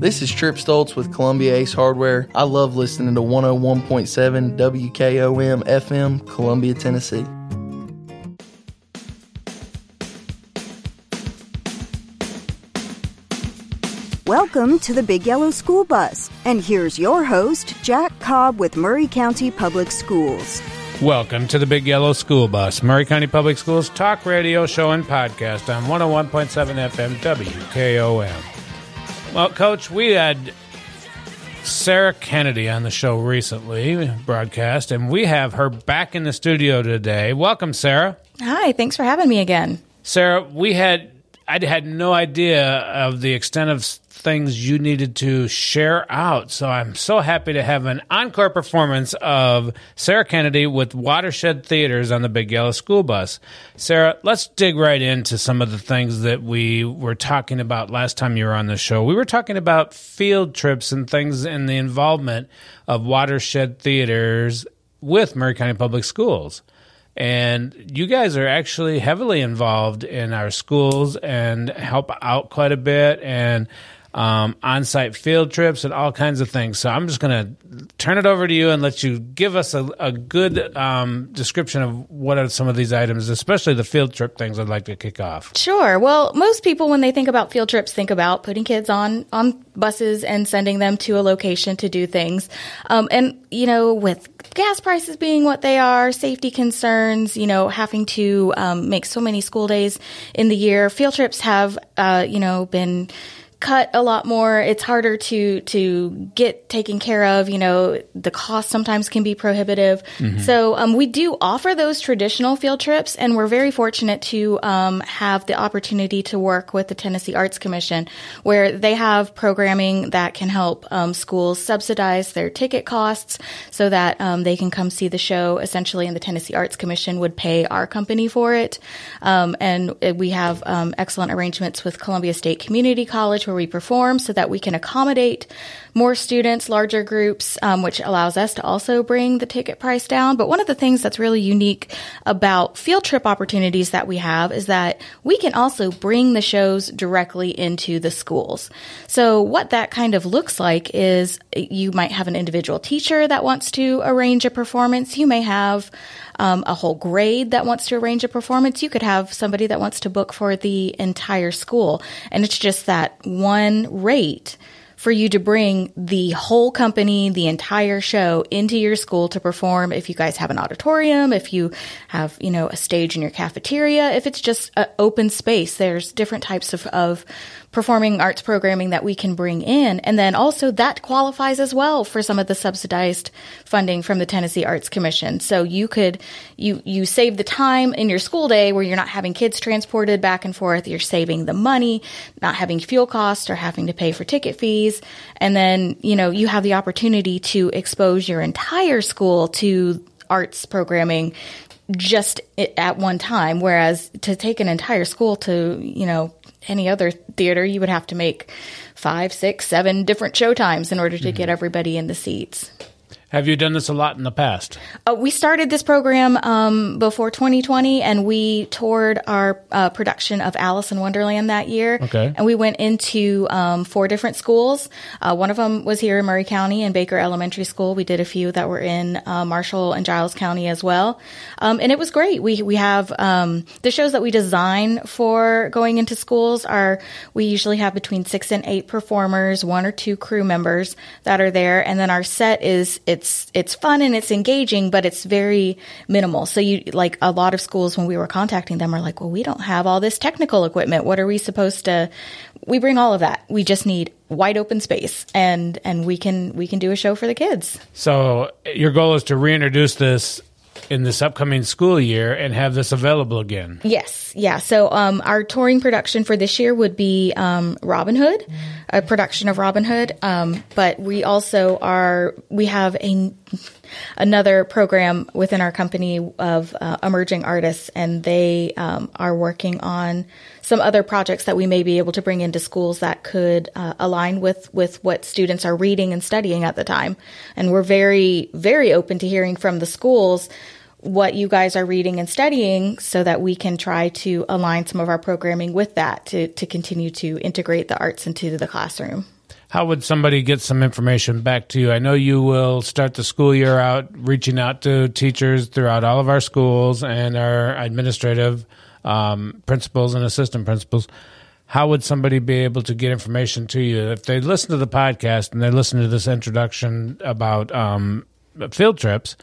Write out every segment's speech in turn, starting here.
This is Trip Stoltz with Columbia Ace Hardware. I love listening to 101.7 WKOM FM, Columbia, Tennessee. Welcome to the Big Yellow School Bus. And here's your host, Jack Cobb with Maury County Public Schools. Welcome to the Big Yellow School Bus, Maury County Public Schools talk radio show and podcast on 101.7 FM WKOM. Well, Coach, we had Sarah Kennedy on the show recently, broadcast, and we have her back in the studio today. Welcome, Sarah. Hi, thanks for having me again. Sarah, we had I had no idea of the extent of things you needed to share out. So I'm so happy to have an encore performance of Sarah Kennedy with Watershed Theatres on the Big Yellow School Bus. Sarah, let's dig right into some of the things that we were talking about last time you were on the show. We were talking about field trips and things and the involvement of Watershed Theatres with Maury County Public Schools. And you guys are actually heavily involved in our schools and help out quite a bit and um, on site field trips and all kinds of things. So I'm just going to turn it over to you and let you give us a, a good um, description of what are some of these items, especially the field trip things I'd like to kick off. Sure. Well, most people, when they think about field trips, think about putting kids on, on buses and sending them to a location to do things. Um, and, you know, with gas prices being what they are, safety concerns, you know, having to um, make so many school days in the year, field trips have, uh, you know, been cut a lot more. It's harder to to get taken care of. You know, the cost sometimes can be prohibitive. Mm-hmm. So um, we do offer those traditional field trips, and we're very fortunate to um, have the opportunity to work with the Tennessee Arts Commission, where they have programming that can help um, schools subsidize their ticket costs, so that um, they can come see the show. Essentially, and the Tennessee Arts Commission would pay our company for it. Um, and we have um, excellent arrangements with Columbia State Community College where we perform so that we can accommodate more students, larger groups, um, which allows us to also bring the ticket price down. But one of the things that's really unique about field trip opportunities that we have is that we can also bring the shows directly into the schools. So what that kind of looks like is you might have an individual teacher that wants to arrange a performance. You may have um, a whole grade that wants to arrange a performance. You could have somebody that wants to book for the entire school. And it's just that one rate for you to bring the whole company, the entire show into your school to perform. If you guys have an auditorium, if you have, you know, a stage in your cafeteria, if it's just an open space, there's different types of, of performing arts programming that we can bring in. And then also that qualifies as well for some of the subsidized funding from the Tennessee Arts Commission. So you could, you, you save the time in your school day where you're not having kids transported back and forth. You're saving the money, not having fuel costs or having to pay for ticket fees. And then, you know, you have the opportunity to expose your entire school to arts programming just at one time whereas to take an entire school to you know any other theater, you would have to make five, six, seven different show times in order to mm-hmm. get everybody in the seats. Have you done this a lot in the past? Uh, we started this program um, before 2020, and we toured our uh, production of Alice in Wonderland that year. Okay. And we went into um, four different schools. Uh, one of them was here in Maury County in Baker Elementary School. We did a few that were in uh, Marshall and Giles County as well. Um, and it was great. We we have um, the shows that we design for going into schools are we usually have between six and eight performers, one or two crew members that are there, and then our set is it it's it's fun and it's engaging, but it's very minimal. So you like a lot of schools when we were contacting them are like, well, we don't have all this technical equipment. What are we supposed to? We bring all of that. We just need wide open space, and and we can we can do a show for the kids. So your goal is to reintroduce this in this upcoming school year and have this available again. Yes, yeah. So um, our touring production for this year would be um, Robin Hood, a production of Robin Hood. Um, but we also are we have a another program within our company of uh, emerging artists, and they um, are working on some other projects that we may be able to bring into schools that could uh, align with with what students are reading and studying at the time. And we're very very open to hearing from the schools what you guys are reading and studying so that we can try to align some of our programming with that to, to continue to integrate the arts into the classroom. how would somebody get some information back to you? I know you will start the school year out reaching out to teachers throughout all of our schools and our administrative um, principals and assistant principals. How would somebody be able to get information to you if they listen to the podcast and they listen to this introduction about um, field trips?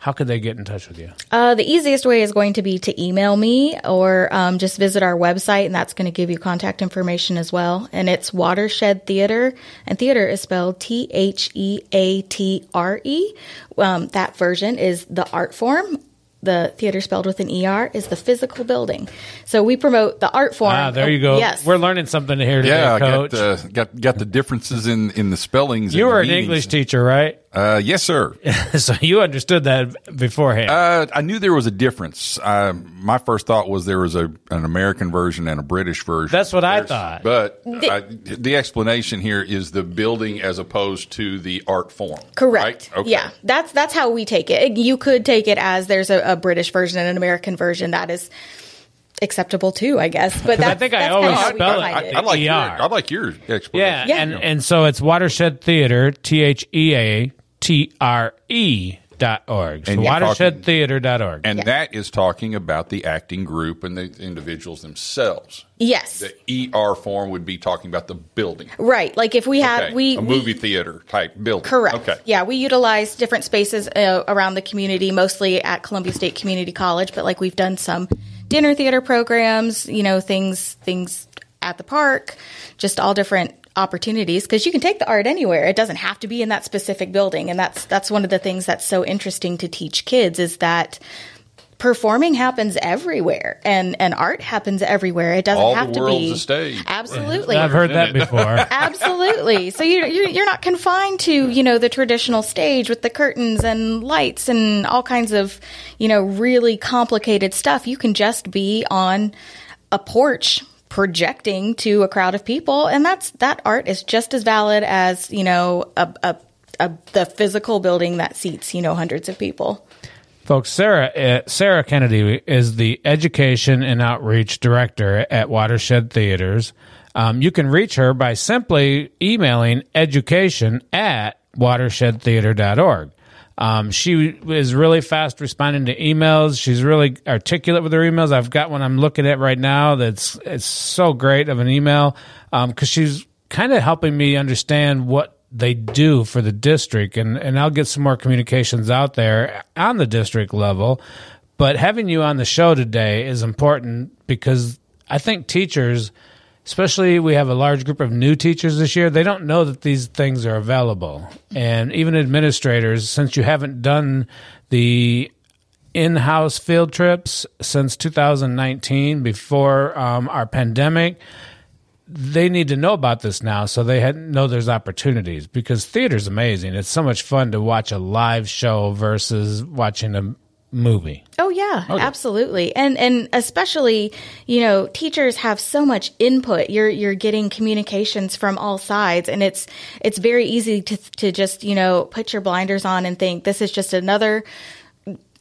How could they get in touch with you? Uh, the easiest way is going to be to email me or um, just visit our website, and that's going to give you contact information as well. And it's Watershed Theatre, and theater is spelled T H E A T R E. Um, that version is the art form the theater spelled with an ER is the physical building. So we promote the art form. Ah, there you go. Yes. We're learning something here today, Yeah, I Coach. got, uh, got got the differences in in the spellings. you and were an meanings. English teacher, right? Uh, yes, sir. so you understood that beforehand. Uh, I knew there was a difference. Uh, my first thought was there was a an American version and a British version. That's what I thought. But I, the explanation here is the building as opposed to the art form. Correct. Right? Okay. Yeah, that's that's how we take it. You could take it as there's a, a British version and an American version that is acceptable too, I guess. But I that's, think I that's always kinda spell it- define I, I like your. I like your explanation. yeah, Yeah. and and so it's Watershed Theatre, T H E A T R E dot org. So And you're watershedtheatre dot org. And that is talking about the acting group and the individuals themselves. Yes. The ER form would be talking about the building. Right. Like if we have Okay. we a we- movie theater type building. Correct. Okay. Yeah, we utilize different spaces uh, around the community, mostly at Columbia State Community College. But like we've done some dinner theater programs, you know, things things at the park, just all different opportunities because you can take the art anywhere. It doesn't have to be in that specific building, and that's that's one of the things that's so interesting to teach kids is that performing happens everywhere and and art happens everywhere it doesn't All the have to world's be a stage. absolutely I've heard that before. Absolutely. So you're, you're you're not confined to you know the traditional stage with the curtains and lights and all kinds of you know really complicated stuff. You can just be on a porch projecting to a crowd of people, and that's that art is just as valid as you know a, a, a the physical building that seats you know hundreds of people. Folks, Sarah uh, Sarah Kennedy is the Education and Outreach Director at Watershed Theatres. Um, you can reach her by simply emailing education at watershedtheatre.org. Um, she is really fast responding to emails. She's really articulate with her emails. I've got one I'm looking at right now that's it's so great of an email because she's kind of helping me understand what they do for the district and, and I'll get some more communications out there on the district level. But having you on the show today is important because I think teachers, especially we have a large group of new teachers this year, they don't know that these things are available. And even administrators, since you haven't done the in-house field trips since 2019 before um, our pandemic they need to know about this now so they had, know there's opportunities. Because theater's amazing. It's so much fun to watch a live show versus watching a movie oh, oh yeah, absolutely. And and especially, you know, teachers have so much input. You're you're getting communications from all sides and it's it's very easy to to just, you know, put your blinders on and think this is just another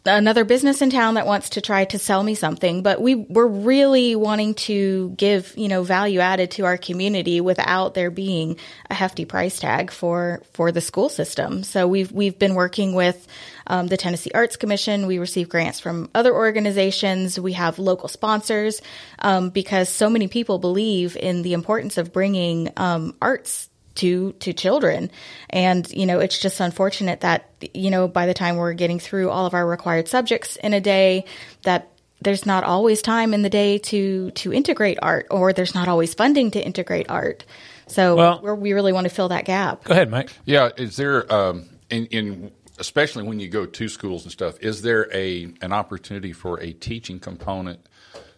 another business in town that wants to try to sell me something but we we're really wanting to give you know value added to our community without there being a hefty price tag for for the school system so we've we've been working with um, the Tennessee Arts Commission we receive grants from other organizations. We have local sponsors um, because so many people believe in the importance of bringing um, arts to to children. And you know it's just unfortunate that you know by the time we're getting through all of our required subjects in a day that there's not always time in the day to to integrate art or there's not always funding to integrate art. So Well- we're, we really want to fill that gap. Go ahead mike. Yeah, is there um, in, in especially when you go to schools and stuff? Is there a an opportunity for a teaching component,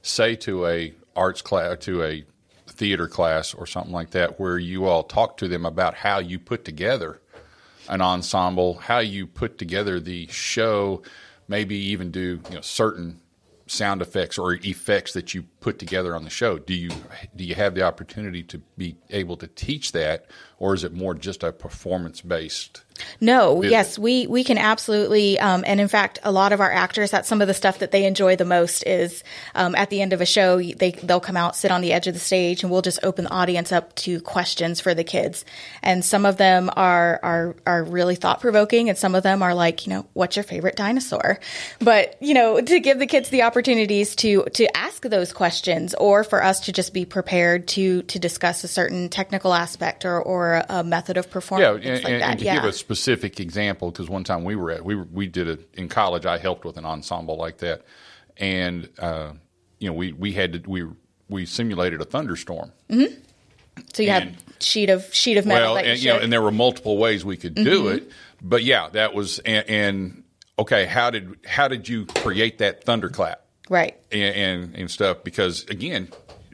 say to a arts class, to a theater class or something like that, where you all talk to them about how you put together an ensemble, how you put together the show, maybe even do you know certain sound effects or effects that you put together on the show. Do you do you have the opportunity to be able to teach that, or is it more just a performance based? No, yes, we we can absolutely, um, and in fact, a lot of our actors. That's some of the stuff that they enjoy the most. Is um, at the end of a show, they they'll come out, sit on the edge of the stage, and we'll just open the audience up to questions for the kids. And some of them are are are really thought provoking, and some of them are like, you know, what's your favorite dinosaur? But you know, to give the kids the opportunities to to ask those questions, or for us to just be prepared to to discuss a certain technical aspect or or a method of Yeah, and, like and- that. and to yeah. give a specific example, because one time we were at we were, we did it in college. I helped with an ensemble like that, and uh, you know we we had to we we simulated a thunderstorm. So you have sheet of sheet of metal well, that you, and, you know, and there were multiple ways we could do it, but yeah, that was and, and okay. How did how did you create that thunderclap right. and, and and stuff? Because again.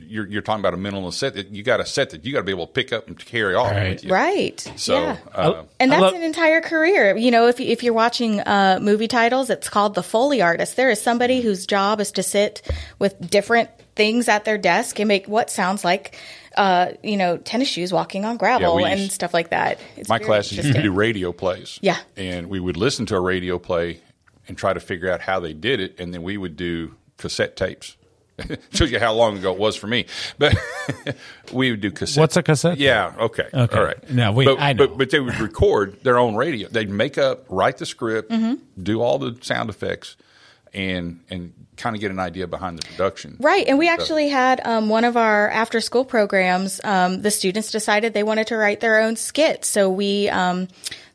You're, you're talking about a mental set that you got a set that you got to be able to pick up and carry off Right. with you. Right. So, yeah. uh, and that's love- an entire career. You know, if if you're watching uh, movie titles, it's called the Foley artist. There is somebody whose job is to sit with different things at their desk and make what sounds like, uh, you know, tennis shoes walking on gravel we and used- stuff like that. It's my very classes used to do radio plays. Yeah. And we would listen to a radio play and try to figure out how they did it, and then we would do cassette tapes. Shows you how long ago it was for me, but we would do cassette. What's a cassette? Yeah. Okay. Okay. All right. Now, we- but, I know. But, but they would record their own radio. They'd make up, write the script, Mm-hmm. do all the sound effects, and and kind of get an idea behind the production. Right, and we So- actually had um, one of our after school programs. Um, the students decided they wanted to write their own skit, so we. Um,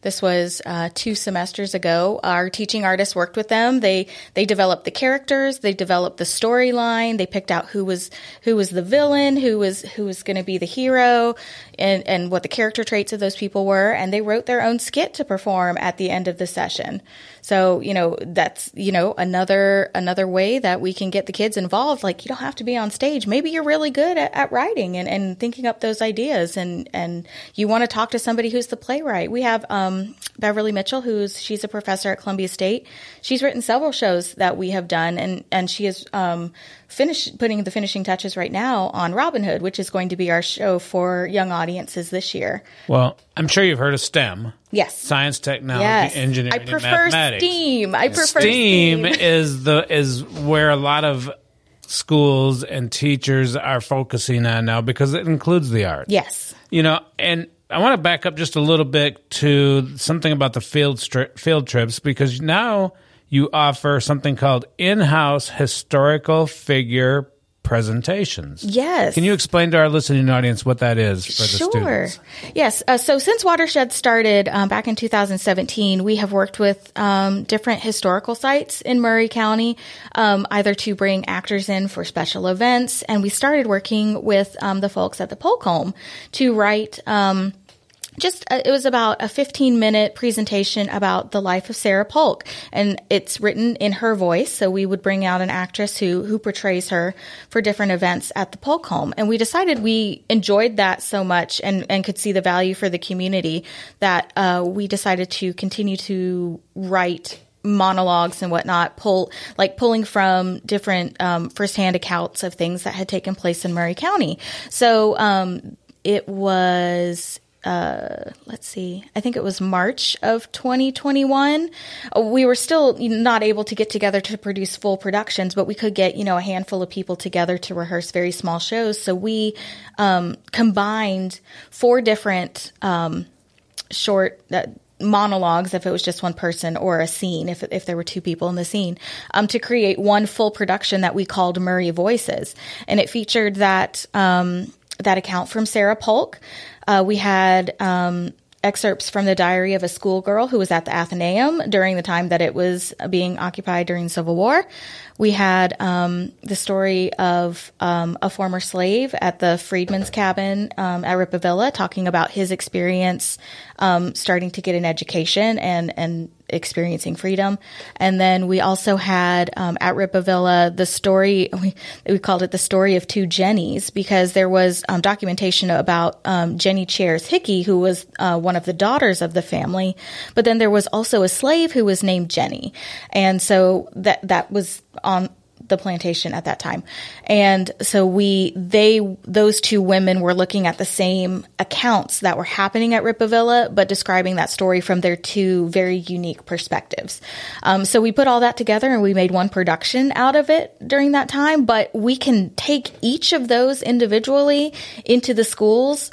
this was uh, two semesters ago. Our teaching artists worked with them. They they developed the characters. They developed the storyline. They picked out who was who was the villain, who was who was going to be the hero, and and what the character traits of those people were. And they wrote their own skit to perform at the end of the session. So you know that's you know another another way that we can get the kids involved. Like you don't have to be on stage. Maybe you're really good at, at writing and, and thinking up those ideas, and and you want to talk to somebody who's the playwright. We have um, Beverly Mitchell, who's she's a professor at Columbia State. She's written several shows that we have done, and and she is um, finished putting the finishing touches right now on Robin Hood, which is going to be our show for young audiences this year. Well, I'm sure you've heard of STEM. Yes. Science, technology, Yes, engineering, I and prefer mathematics. STEAM. I prefer STEam STEAM. is the is where a lot of schools and teachers are focusing on now because it includes the arts. Yes. You know, and I want to back up just a little bit to something about the field stri- field trips because now you offer something called in-house historical figure presentations. Yes. Can you explain to our listening audience what that is for the Sure. students? Yes. Uh, so since Watershed started um, back in 2017, we have worked with um, different historical sites in Maury County, um, either to bring actors in for special events, and we started working with um, the folks at the Polk Home to write. Just uh, it was about a 15 minute presentation about the life of Sarah Polk. And it's written in her voice so we would bring out an actress who who portrays her for different events at the Polk home. And we decided we enjoyed that so much and and could see the value for the community that uh, we decided to continue to write monologues and whatnot pull like pulling from different um, firsthand accounts of things that had taken place in Maury County. So um, it was uh, let's see, I think it was March of 2021. Uh, We were still not able to get together to produce full productions, but we could get, you know, a handful of people together to rehearse very small shows. So we um, combined four different um, short uh, monologues if it was just one person or a scene if, if there were two people in the scene um, to create one full production that we called maury voices and it featured that um, that account from sarah polk uh, we had um, excerpts from the diary of a schoolgirl who was at the athenaeum during the time that it was being occupied during the civil war. We had um, the story of um, a former slave at the freedman's cabin um, at Rippavilla talking about his experience um, starting to get an education and, and experiencing freedom. And then we also had um, at Rippavilla the story, we, we called it the story of two Jennies because there was um, documentation about um, Jenny Cheairs Hickey, who was uh, one of the daughters of the family. But then there was also a slave who was named Jenny. And so that, that was on the plantation at that time. And so we, they, those two women were looking at the same accounts that were happening at Rippavilla, but describing that story from their two very unique perspectives. Um, so we put all that together and we made one production out of it during that time, but we can take each of those individually into the schools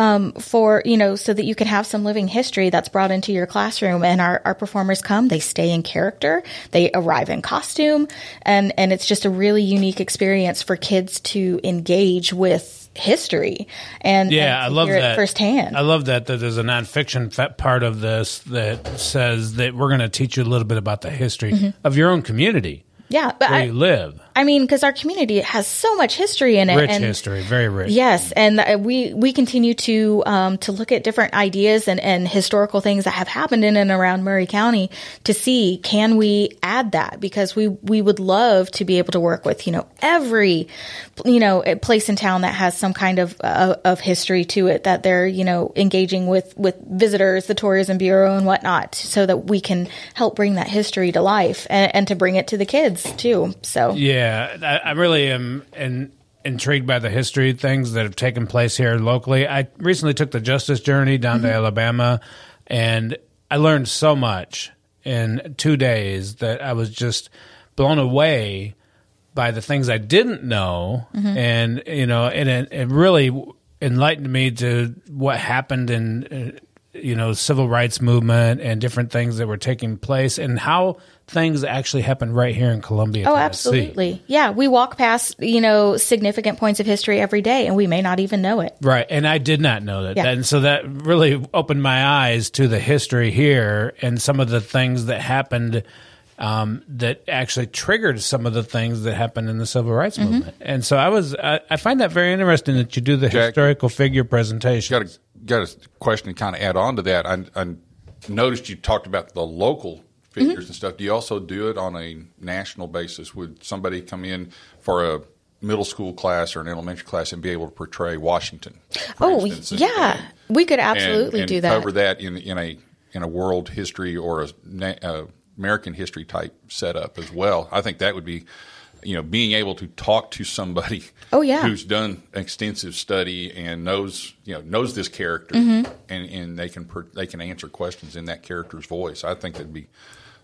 um, for you know so that you can have some living history that's brought into your classroom. And our, our performers come they stay in character they arrive in costume and and it's just a really unique experience for kids to engage with history and Yeah, and I love hear it that. firsthand. I love that, that there's a nonfiction part of this that says that we're going to teach you a little bit about the history of your own community yeah but where I, you live. I mean because our community has so much history in it Rich and history, very rich. Yes, and uh, we we continue to um, to look at different ideas and, and historical things that have happened in and around Maury County to see can we add that because we we would love to be able to work with you know every you know place in town that has some kind of uh, of history to it that they're you know engaging with with visitors, the tourism bureau and whatnot, so that we can help bring that history to life and, and to bring it to the kids too. So Yeah, I, I really am in, intrigued by the history things that have taken place here locally. I recently took the Justice Journey down to Alabama, and I learned so much in two days that I was just blown away by the things I didn't know, and you know, and it, it really enlightened me to what happened in. Uh, you know, civil rights movement and different things that were taking place, and how things actually happened right here in Columbia. Oh, Tennessee. absolutely. Yeah, we walk past, you know, significant points of history every day and we may not even know it. Right, and I did not know that. Yeah. And so that really opened my eyes to the history here and some of the things that happened um, that actually triggered some of the things that happened in the civil rights Mm-hmm. movement. And so I was, I, I find that very interesting that you do the Jack, historical figure presentation. got a got a question to kind of add on to that. I, I noticed you talked about the local figures Mm-hmm. and stuff. Do you also do it on a national basis? Would somebody come in for a middle school class or an elementary class and be able to portray Washington? Oh, instance, yeah. and- we could absolutely and do that. Cover that in in a in a world history or a, a American history type setup as well. I think that would be, you know, being able to talk to somebody. Oh, yeah. who's done extensive study and knows you know knows this character, Mm-hmm. and and they can per, they can answer questions in that character's voice. I think that'd be.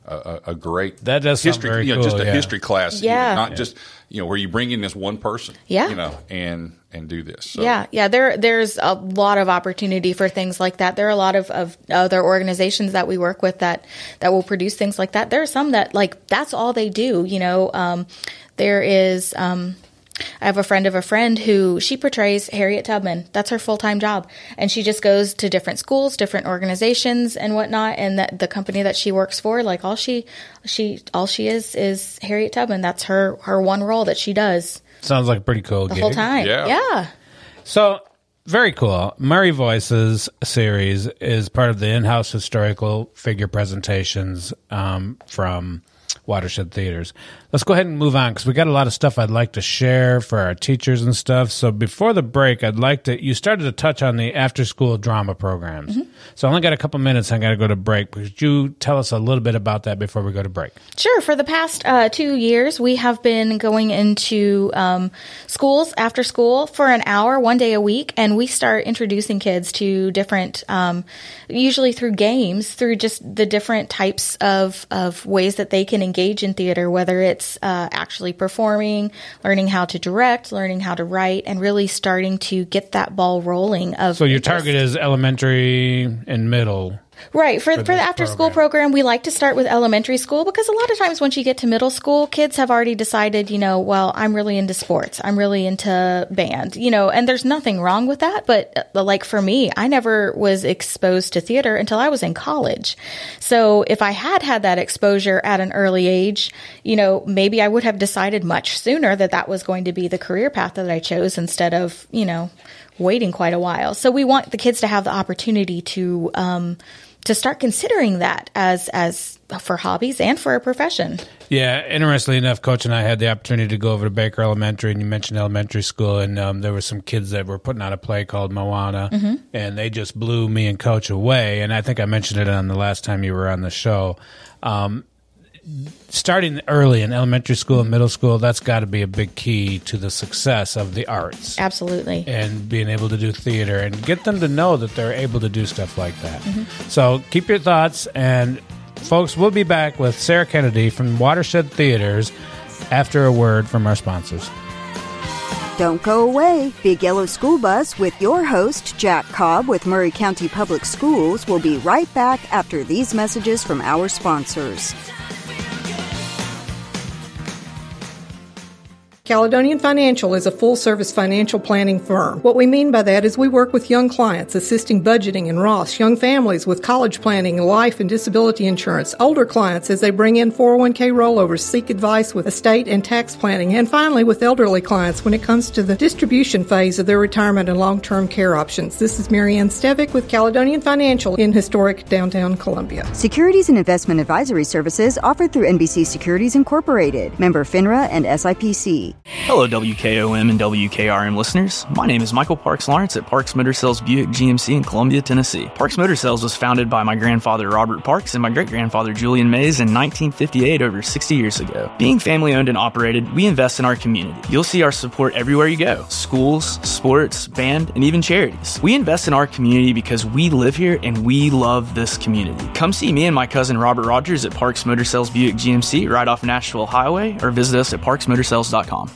A, a, a great That does history, very you know, just a yeah. history class, you know, Yeah. not just you know where you bring in this one person, Yeah. you know, and and do this. So, Yeah, yeah. There, there's a lot of opportunity for things like that. There are a lot of, of other organizations that we work with that that will produce things like that. There are some that like that's all they do. You know, um, there is. Um, I have a friend of a friend who she portrays Harriet Tubman. That's her full time job, and she just goes to different schools, different organizations, and whatnot. And that the company that she works for, like all she, she all she is is Harriet Tubman. That's her her one role that she does Sounds like a pretty cool the gig. whole time. Yeah. yeah. So very cool. Maury Voices series is part of the in-house historical figure presentations um, from Watershed Theatres. Let's go ahead and move on because we got a lot of stuff I'd like to share for our teachers and stuff. So before the break, I'd like to. You started to touch on the after-school drama programs. So I only got a couple minutes. I got to go to break. Could you tell us a little bit about that before we go to break? Sure. For the past uh, two years, we have been going into um, schools after school for an hour, one day a week, and we start introducing kids to different, um, usually through games, through just the different types of, of ways that they can engage in theater, whether it's uh, actually performing, learning how to direct, learning how to write, and really starting to get that ball rolling. Of So your interest. target is elementary and middle. Right. For, for, the this after school program, we like to start with elementary school because a lot of times once you get to middle school, kids have already decided, you know, well, I'm really into sports. I'm really into band, you know, and there's nothing wrong with that. But uh, like for me, I never was exposed to theater until I was in college. So if I had had that exposure at an early age, you know, maybe I would have decided much sooner that that was going to be the career path that I chose instead of, you know, waiting quite a while. So we want the kids to have the opportunity to um, to start considering that as as for hobbies and for a profession. Yeah, interestingly enough, Coach and I had the opportunity to go over to Baker Elementary, and you mentioned elementary school, and um, there were some kids that were putting on a play called Moana, and they just blew me and Coach away. And I think I mentioned it on the last time you were on the show. Um, starting early in elementary school and middle school, that's got to be a big key to the success of the arts Absolutely. and being able to do theater and get them to know that they're able to do stuff like that. Mm-hmm. So keep your thoughts, and folks, we'll be back with Sarah Kennedy from Watershed Theatres after a word from our sponsors. Don't go away. Big Yellow School Bus with your host, Jack Cobb with Maury County Public Schools, will be right back after these messages from our sponsors. Caledonian Financial is a full service financial planning firm. What we mean by that is we work with young clients assisting budgeting and Ross, young families with college planning, life and disability insurance, older clients as they bring in 401k rollovers, seek advice with estate and tax planning, and finally with elderly clients when it comes to the distribution phase of their retirement and long term care options. This is Marianne Stevick with Caledonian Financial in historic downtown Columbia. Securities and investment advisory services offered through NBC Securities Incorporated, member FINRA and SIPC. Hello, WKOM and WKRM listeners. My name is Michael Parks Lawrence at Parks Motor Sales Buick GMC in Columbia, Tennessee. Parks Motor Sales was founded by my grandfather Robert Parks and my great grandfather Julian Mays in 1958, over 60 years ago. Being family owned and operated, we invest in our community. You'll see our support everywhere you go schools, sports, band, and even charities. We invest in our community because we live here and we love this community. Come see me and my cousin Robert Rogers at Parks Motor Sales Buick GMC right off Nashville Highway or visit us at parksmotorsales.com.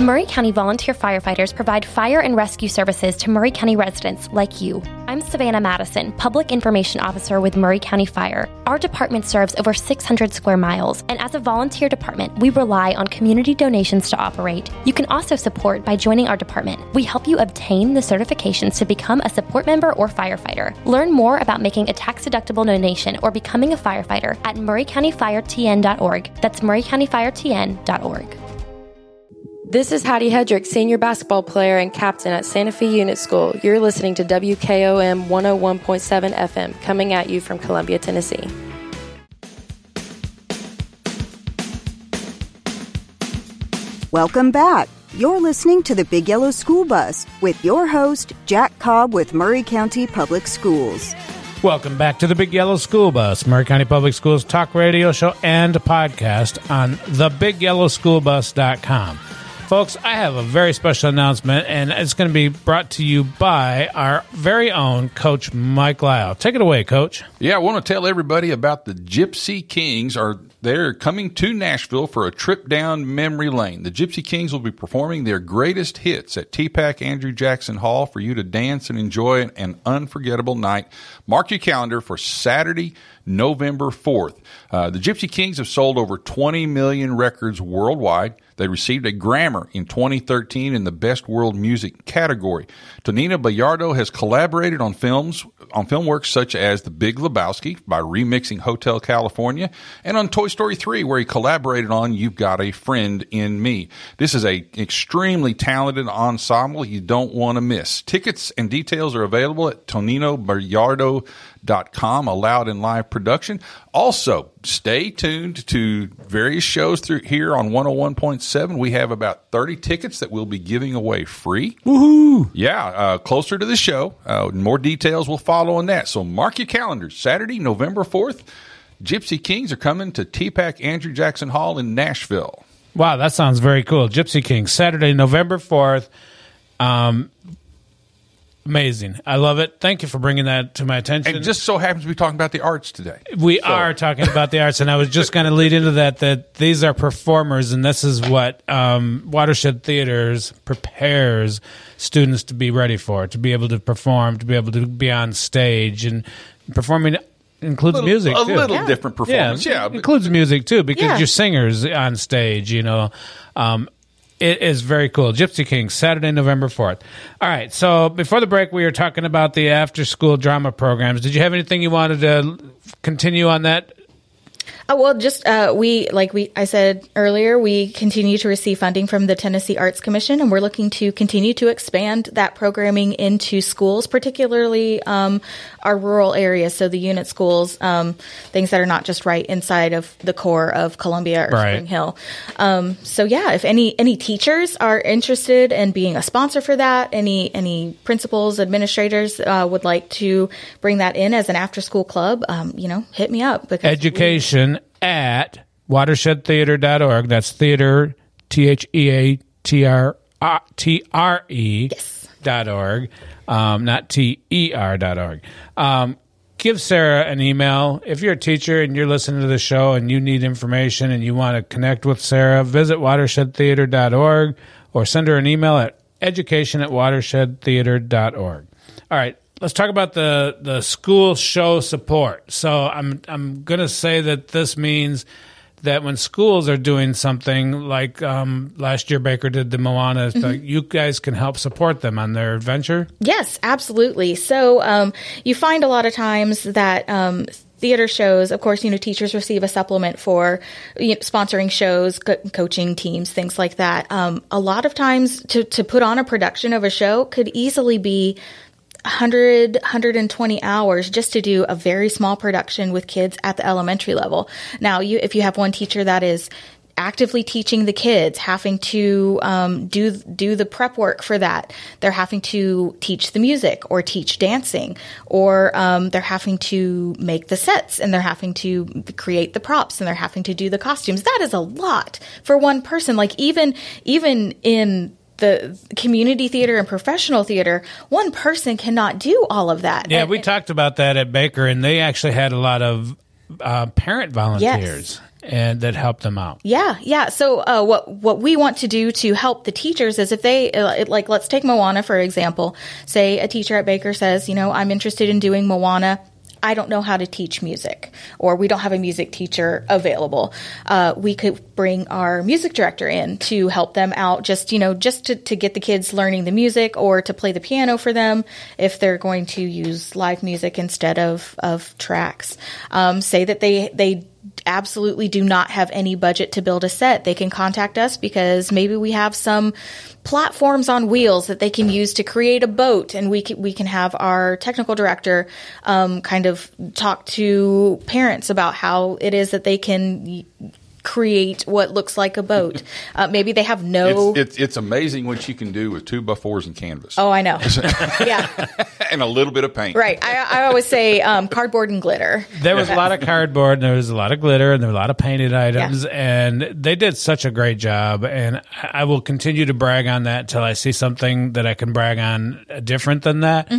Maury County volunteer firefighters provide fire and rescue services to Maury County residents like you. I'm Savannah Madison, Public Information Officer with Maury County Fire. Our department serves over 600 square miles, and as a volunteer department, we rely on community donations to operate. You can also support by joining our department. We help you obtain the certifications to become a support member or firefighter. Learn more about making a tax deductible donation or becoming a firefighter at maurycountyfiretn.org. That's maurycountyfiretn.org. This is Hattie Hedrick, senior basketball player and captain at Santa Fe Unit School. You're listening to WKOM 101.7 FM, coming at you from Columbia, Tennessee. Welcome back. You're listening to the Big Yellow School Bus with your host, Jack Cobb with Maury County Public Schools. Welcome back to the Big Yellow School Bus, Murray County Public Schools talk radio show and podcast on thebigyellowschoolbus.com. Folks, I have a very special announcement, and it's going to be brought to you by our very own Coach Mike Lyle. Take it away, Coach. Yeah, I want to tell everybody about the Gipsy Kings. Are they're coming to Nashville for a trip down memory lane. The Gipsy Kings will be performing their greatest hits at TPAC Andrew Jackson Hall for you to dance and enjoy an unforgettable night. Mark your calendar for Saturday, November 4th. Uh, the Gipsy Kings have sold over 20 million records worldwide. They received a Grammy in 2013 in the Best World Music category. Tonino Baliardo has collaborated on films on film works such as The Big Lebowski by remixing Hotel California and on Toy Story 3 where he collaborated on You've Got a Friend in Me. This is a extremely talented ensemble you don't want to miss. Tickets and details are available at toninobaliardo.com, a loud and live production. Also, stay tuned to various shows through here on 101.7. We have about 30 tickets that we'll be giving away free. Woohoo! Yeah, uh, closer to the show. Uh, more details will follow on that. So mark your calendars. Saturday, November 4th, Gipsy Kings are coming to TPAC Andrew Jackson Hall in Nashville. Wow, that sounds very cool. Gipsy Kings, Saturday, November 4th. Um, amazing. I love it. Thank you for bringing that to my attention. And just so happens to be talking about the arts today. We are talking about the arts, and I was just going to lead into that. That these are performers, and this is what um, Watershed Theatres prepares students to be ready for, to be able to perform, to be able to be on stage, and performing includes Little- music. a too. little different performance. Yeah, it but- includes music too because Yeah. you're singers on stage. You know. Um, it is very cool. Gipsy King, Saturday, November 4th. All right. So before the break, we were talking about the after school drama programs. Did you have anything you wanted to continue on that? Uh, well, just uh, we like we I said earlier, we continue to receive funding from the Tennessee Arts Commission, and we're looking to continue to expand that programming into schools, particularly um, our rural areas, so the unit schools, um, things that are not just right inside of the core of Columbia or Right. Spring Hill. Um, so yeah, if any any teachers are interested in being a sponsor for that, any any principals, administrators uh, would like to bring that in as an after school club, um, you know, hit me up because we- Education at watershedtheatre.org. That's theater, T H E A T R T R E dot org, um, not T E R dot org. Um, give Sarah an email. If you're a teacher and you're listening to the show and you need information and you want to connect with Sarah, visit watershedtheatre.org or send her an email at education at watershedtheatre.org. All right, let's talk about the, the school show support. So I'm I'm gonna say that this means that when schools are doing something like um, last year Baker did the Moana, like, you guys can help support them on their adventure. Yes, absolutely. So um, you find a lot of times that um, theater shows, of course, you know, teachers receive a supplement for you know, sponsoring shows, co- coaching teams, things like that. Um, a lot of times to, to put on a production of a show could easily be 100 120 hours just to do a very small production with kids at the elementary level. Now you if you have one teacher that is actively teaching the kids having to um, do do the prep work for that they're having to teach the music or teach dancing or um, they're having to make the sets and they're having to create the props and they're having to do the costumes. That is a lot for one person. Like even even in the community theater and professional theater, one person cannot do all of that. Yeah, And- we talked about that at Baker, and they actually had a lot of uh, parent volunteers and that helped them out. Yeah, yeah. So uh, what what we want to do to help the teachers is if they uh, like let's take Moana for example. Say a teacher at Baker says, you know, I'm interested in doing Moana. I don't know how to teach music, or we don't have a music teacher available. Uh, we could bring our music director in to help them out, just you know, just to, to get the kids learning the music, or to play the piano for them if they're going to use live music instead of of tracks. Um, say that they they absolutely do not have any budget to build a set, they can contact us because maybe we have some platforms on wheels that they can use to create a boat, and we can, we can have our technical director um, kind of talk to parents about how it is that they can create what looks like a boat. Uh, maybe they have no. It's, it's it's amazing what you can do with two by fours and canvas oh, I know. yeah, and a little bit of paint. right. I, I always say um, cardboard and glitter. There was a lot of cardboard, and there was a lot of glitter, and there were a lot of painted items, and they did such a great job. And I I will continue to brag on that until I see something that I can brag on different than that.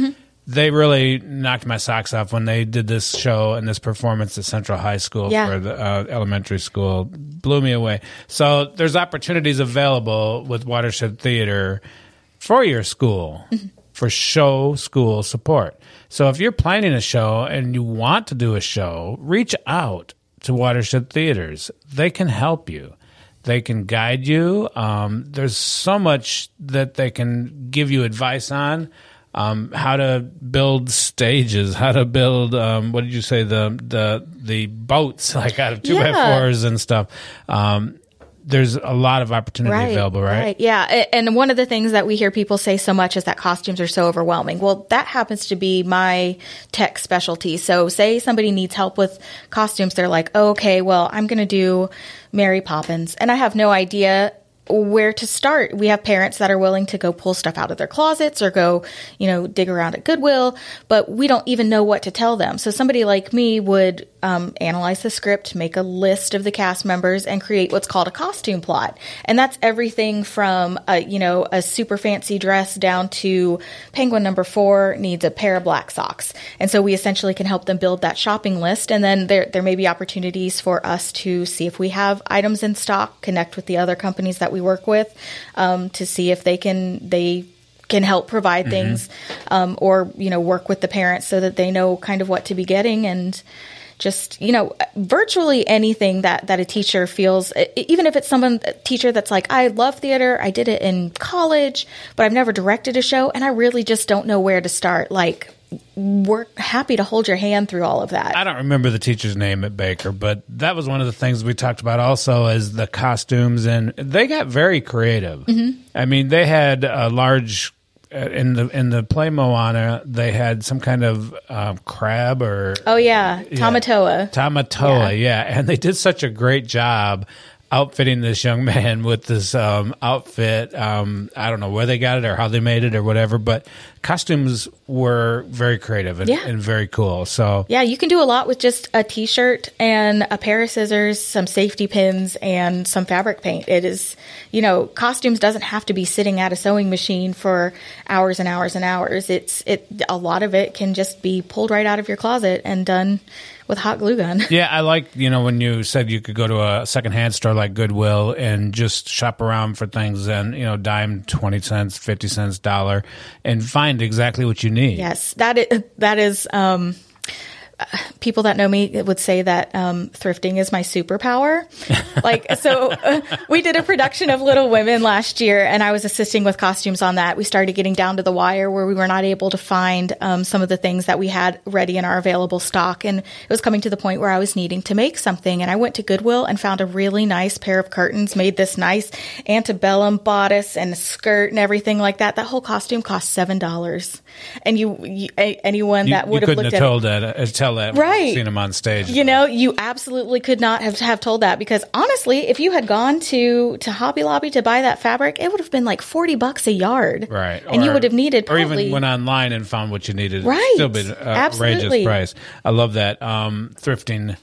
They really knocked my socks off when they did this show and this performance at Central High School Yeah. for the uh, elementary school. Blew me away. So there's opportunities available with Watershed Theatre for your school for show school support. So if you're planning a show and you want to do a show, reach out to Watershed Theatres. They can help you. They can guide you. Um, there's so much that they can give you advice on. Um, how to build stages, how to build um, what did you say the the the boats like out of two by fours and stuff. Um, there's a lot of opportunity available, right? Yeah. And one of the things that we hear people say so much is that costumes are so overwhelming. Well, that happens to be my tech specialty. So, say somebody needs help with costumes, they're like, oh, okay, well, I'm going to do Mary Poppins. And I have no idea where to start. We have parents that are willing to go pull stuff out of their closets or go, you know, dig around at Goodwill, but we don't even know what to tell them. So somebody like me would um, analyze the script, make a list of the cast members, and create what's called a costume plot. And that's everything from a, you know a super fancy dress down to Penguin number four needs a pair of black socks. And so we essentially can help them build that shopping list. And then there there may be opportunities for us to see if we have items in stock, connect with the other companies that we work with, um, to see if they can they can help provide things um, or you know work with the parents so that they know kind of what to be getting and just you know virtually anything that that a teacher feels even if it's someone a teacher that's like i love theater i did it in college but i've never directed a show and i really just don't know where to start like we're happy to hold your hand through all of that I don't remember the teacher's name at Baker, but that was one of the things we talked about also is the costumes, and they got very creative. Mhm. I mean, they had a large in the in the play Moana. They had some kind of um, crab or oh yeah tamatoa Tamatoa, yeah. And they did such a great job outfitting this young man with this um, outfit. Um, I don't know where they got it or how they made it or whatever, but costumes were very creative and, Yeah. and very cool. So Yeah, you can do a lot with just a t-shirt and a pair of scissors, some safety pins and some fabric paint. It is, you know, costumes doesn't have to be sitting at a sewing machine for hours and hours and hours. It's it a lot of it can just be pulled right out of your closet and done with hot glue gun. Yeah, I like you know when you said you could go to a secondhand store like Goodwill and just shop around for things and you know dime twenty cents, fifty cents, dollar, and find exactly what you need. Yes, that is, that is um people that know me would say that um, thrifting is my superpower. like, so uh, we did a production of Little Women last year, and I was assisting with costumes on that. We started getting down to the wire where we were not able to find um, some of the things that we had ready in our available stock, and it was coming to the point where I was needing to make something. And I went to Goodwill and found a really nice pair of curtains, made this nice antebellum bodice and skirt and everything like that. That whole costume cost seven dollars, and you, you anyone that would have looked have at it, told that, uh, tell that, Right. seen him on stage. you know, you absolutely could not have have told that because honestly, if you had gone to to Hobby Lobby to buy that fabric, it would have been like forty bucks a yard, Right. And you would have needed or probably even went online and found what you needed. Right. Still been uh, Absolutely. outrageous price. I love that. Um, thrifting.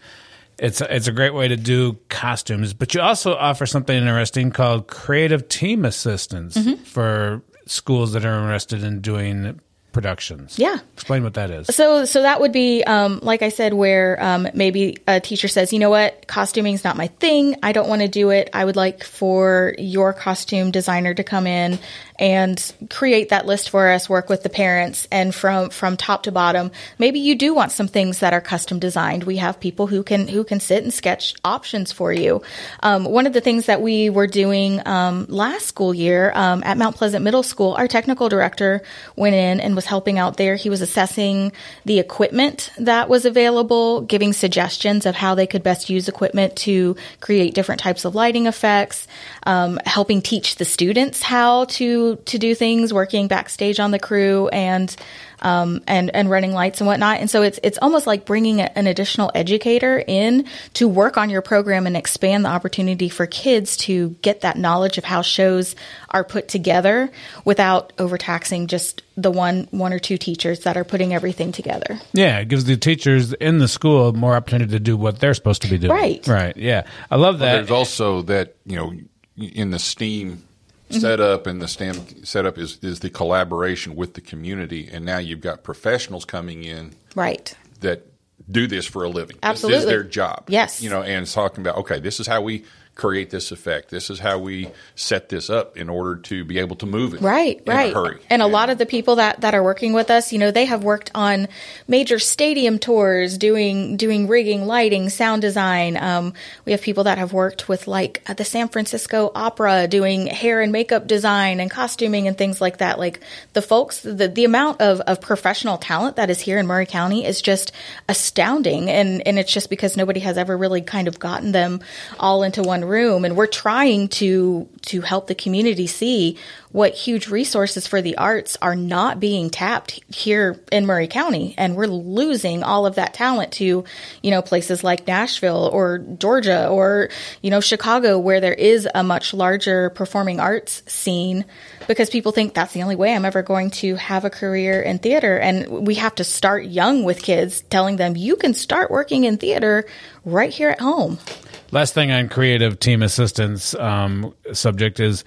It's a, it's a great way to do costumes, but you also offer something interesting called creative team assistance Mhm. for schools that are interested in doing productions. Yeah. Explain what that is. So, so that would be, um, like I said, where um, maybe a teacher says, you know what, costuming is not my thing. I don't want to do it. I would like for your costume designer to come in and create that list for us, work with the parents, and from from top to bottom, maybe you do want some things that are custom designed. We have people who can who can sit and sketch options for you. Um, one of the things that we were doing um, last school year um, at Mount Pleasant Middle School, our technical director went in and was helping out there. He was assessing the equipment that was available, giving suggestions of how they could best use equipment to create different types of lighting effects, um, helping teach the students how to to do things, working backstage on the crew and um, and and running lights and whatnot. And so it's it's almost like bringing a, an additional educator in to work on your program and expand the opportunity for kids to get that knowledge of how shows are put together without overtaxing just the one one or two teachers that are putting everything together. Yeah, it gives the teachers in the school more opportunity to do what they're supposed to be doing. Right. Right. Yeah. I love Well, that. there's also that you know in the STEAM Mhm. setup and the STEM setup is is the collaboration with the community, and now you've got professionals coming in Right. that do this for a living. This Absolutely. is their job. Yes. you know, and it's talking about okay, this is how we create this effect. This is how we set this up in order to be able to move it Right, in right. a hurry. And a lot of the people that, that are working with us, you know, they have worked on major stadium tours, doing doing rigging, lighting, sound design. Um, we have people that have worked with like uh, the San Francisco Opera, doing hair and makeup design and costuming and things like that. Like the folks, the the amount of, of professional talent that is here in Maury County is just astounding, and and it's just because nobody has ever really kind of gotten them all into one room and we're trying to to help the community see what huge resources for the arts are not being tapped here in Maury County and we're losing all of that talent to you know places like Nashville or Georgia or you know Chicago where there is a much larger performing arts scene because people think that's the only way I'm ever going to have a career in theater and we have to start young with kids telling them you can start working in theater right here at home. Last thing on creative team assistance um, subject is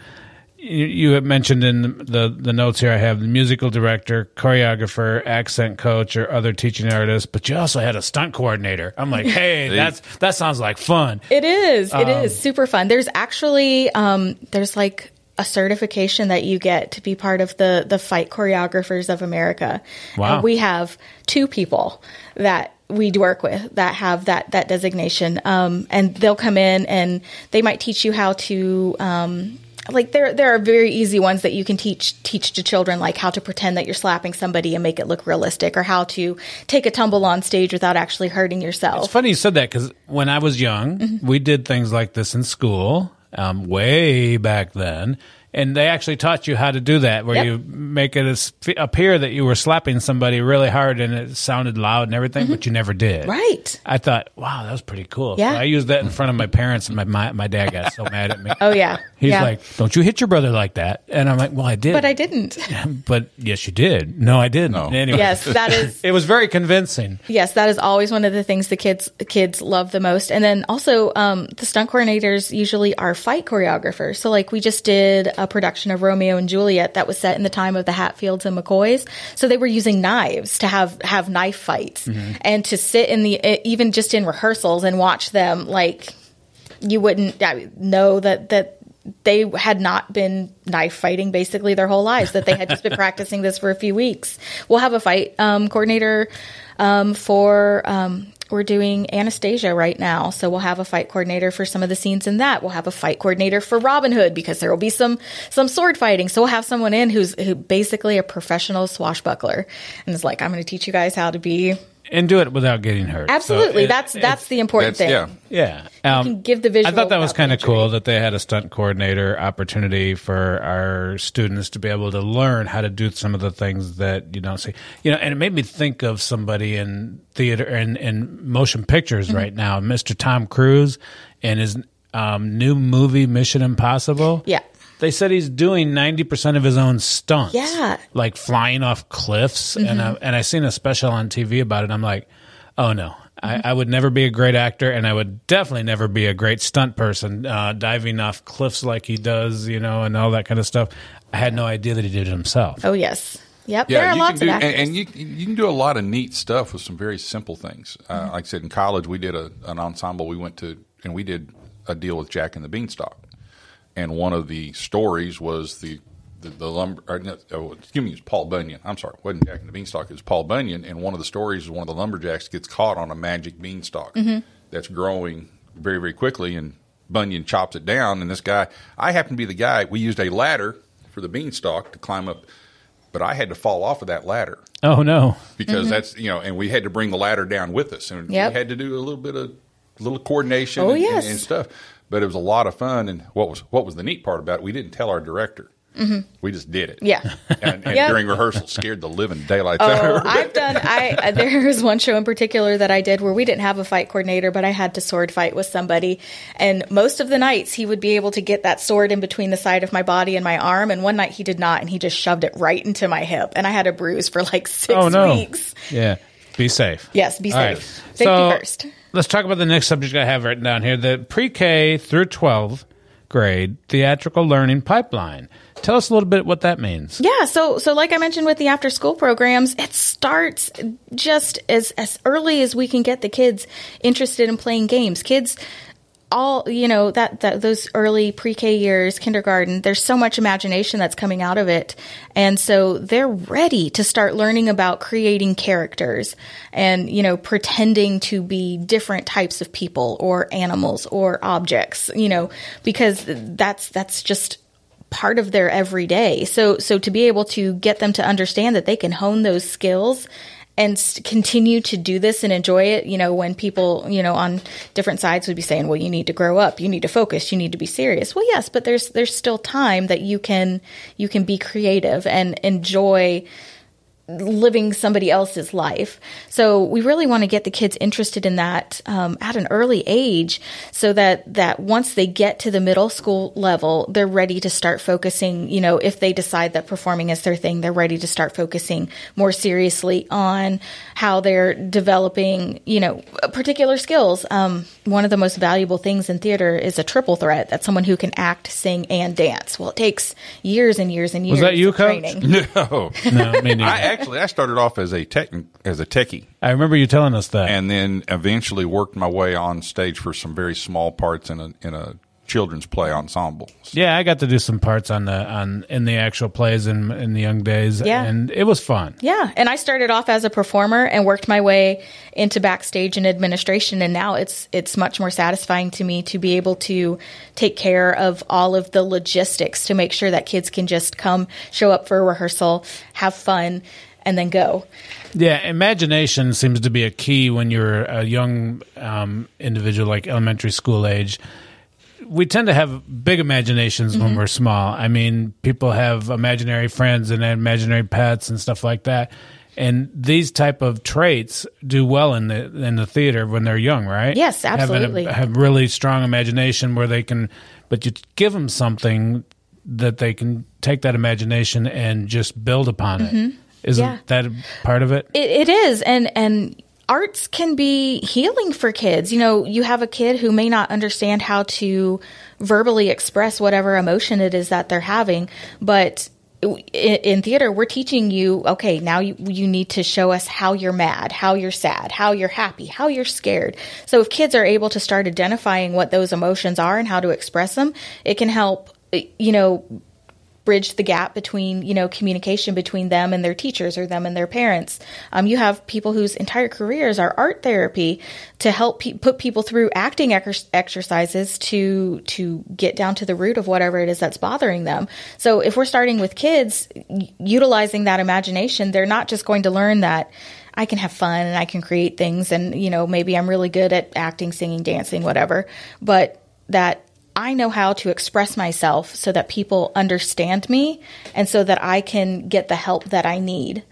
you, you have mentioned in the the notes here. I have the musical director, choreographer, accent coach, or other teaching artist. But you also had a stunt coordinator. I'm like, hey, that's that sounds like fun. It is. It Um, is super fun. There's actually um, there's like a certification that you get to be part of the the Fight Choreographers of America. Wow. And we have two people that we work with that have that that designation, um, and they'll come in and they might teach you how to. Um, like there, there are very easy ones that you can teach teach to children, like how to pretend that you're slapping somebody and make it look realistic, or how to take a tumble on stage without actually hurting yourself. It's funny you said that because when I was young, Mm-hmm. we did things like this in school, um, way back then. And they actually taught you how to do that, where Yep. you make it appear that you were slapping somebody really hard and it sounded loud and everything, but you never did. Mm-hmm. Right. I thought, wow, that was pretty cool. Yeah. So I used that in front of my parents, and my my, my dad got so mad at me. Oh yeah. He's yeah. like, "Don't you hit your brother like that?" And I'm like, "Well, I did." but I didn't. but yes, you did. No, I didn't. Anyway, Yes, that is- it was very convincing. Yes, that is always one of the things the kids kids love the most. And then also, um, the stunt coordinators usually are fight choreographers. So, like, we just did a production of Romeo and Juliet that was set in the time of the Hatfields and McCoys. So they were using knives to have have knife fights, and to sit in the even just in rehearsals and watch them. Like, you wouldn't know that that they had not been knife fighting basically their whole lives that they had just been practicing this for a few weeks we'll have a fight um, coordinator um, for um, we're doing anastasia right now. So we'll have a fight coordinator for some of the scenes in that. We'll have a fight coordinator for robin hood because there will be some some sword fighting. So we'll have someone in who's who basically a professional swashbuckler and is like i'm going to teach you guys how to be And do it without getting hurt. So absolutely it- that's that's the important thing Yeah. Yeah. Um, can give the visual I thought that was kind of cool that they had a stunt coordinator opportunity for our students to be able to learn how to do some of the things that you don't see. You know, and it made me think of somebody in theater and in motion pictures Mm-hmm. right now, Mr. Tom Cruise and his um, new movie Mission Impossible. Yeah. They said he's doing 90% of his own stunts. Yeah. Like flying off cliffs. And, I, and I seen a special on TV about it. I'm like, oh no. I, I would never be a great actor, and I would definitely never be a great stunt person, uh, diving off cliffs like he does, you know, and all that kind of stuff. I had no idea that he did it himself. oh yes yep there are you lots can do, of actors and, and you you can do a lot of neat stuff with some very simple things. Uh, Mm-hmm. like I said, in college we did a, an ensemble. We went to and we did a deal with Jack and the Beanstalk, and one of the stories was the the, the lumber. Or, no, oh, excuse me, it's Paul Bunyan. I'm sorry, wasn't Jack and the Beanstalk. It was Paul Bunyan, and one of the stories is one of the lumberjacks gets caught on a magic beanstalk Mhm. that's growing very very quickly, and Bunyan chops it down. And this guy, I happen to be the guy. We used a ladder for the beanstalk to climb up, but I had to fall off of that ladder Oh no. because Mm-hmm. that's you know, and we had to bring the ladder down with us, and Yep. we had to do a little bit of little coordination Oh, and, yes. and, and stuff. But it was a lot of fun, and what was what was the neat part about it? We didn't tell our director. Mhm. We just did it. Yeah. and, and Yep. during rehearsal, scared the living daylights out of Oh, everybody. I've done. I there was one show in particular that I did where we didn't have a fight coordinator, but I had to sword fight with somebody, and most of the nights he would be able to get that sword in between the side of my body and my arm, and one night he did not, and he just shoved it right into my hip, and I had a bruise for like six oh no. weeks. Yeah. Be safe. Yes, be All safe. right. Safety So, first. Let's talk about the next subject I have written down here the pre K through 12 grade theatrical learning pipeline. Tell us a little bit what that means. Yeah, so so like I mentioned with the after school programs, it starts just as as early as we can get the kids interested in playing games. Kids all you know that that those early pre-K years, kindergarten, there's so much imagination that's coming out of it. And so they're ready to start learning about creating characters and you know pretending to be different types of people or animals or objects, you know, because that's that's just part of their everyday. So so to be able to get them to understand that they can hone those skills and continue to do this and enjoy it. You know, when people, you know, on different sides would be saying, "Well, you need to grow up, you need to focus, you need to be serious." Well, yes, but there's there's still time that you can you can be creative and enjoy living somebody else's life. So we really want to get the kids interested in that um, at an early age, so that that once they get to the middle school level, they're ready to start focusing. You know, if they decide that performing is their thing, they're ready to start focusing more seriously on how they're developing. You know, particular skills. Um, one of the most valuable things in theater is a triple threat. That's someone who can act, sing, and dance. Well, it takes years and years and years. Was that you, of Coach? training. No, No, me neither. I actually I started off as a tech as a techie, I remember you telling us that. and then eventually worked my way on stage for some very small parts in a in a children's play ensembles. Yeah, I got to do some parts on the on in the actual plays in in the young days. Yeah. and it was fun. Yeah, and I started off as a performer and worked my way into backstage and administration and now it's it's much more satisfying to me to be able to take care of all of the logistics to make sure that kids can just come show up for a rehearsal, have fun and then go. Yeah, imagination seems to be a key when you're a young um, individual, like elementary school age. We tend to have big imaginations when Mhm. we're small. I mean, people have imaginary friends and imaginary pets and stuff like that. And these type of traits do well in the in the theater when they're young, right? Yes, a- absolutely. have really strong imagination where they can, but you give them something that they can take that imagination and just build upon it. Mhm. Isn't Yeah. that part of it? It, it is, and and arts can be healing for kids. You know, you have a kid who may not understand how to verbally express whatever emotion it is that they're having, but in, theater, we're teaching you. Okay, now you you need to show us how you're mad, how you're sad, how you're happy, how you're scared. So if kids are able to start identifying what those emotions are and how to express them, it can help. You know, bridge the gap between you know communication between them and their teachers or them and their parents. Um, you have people whose entire careers are art therapy to help pe- put people through acting ex- exercises to to get down to the root of whatever it is that's bothering them. So if we're starting with kids y- utilizing that imagination, they're not just going to learn that. I can have fun and I can create things and you know maybe I'm really good at acting, singing, dancing, whatever. But that I know how to express myself so that people understand me and so that I can get the help that I need.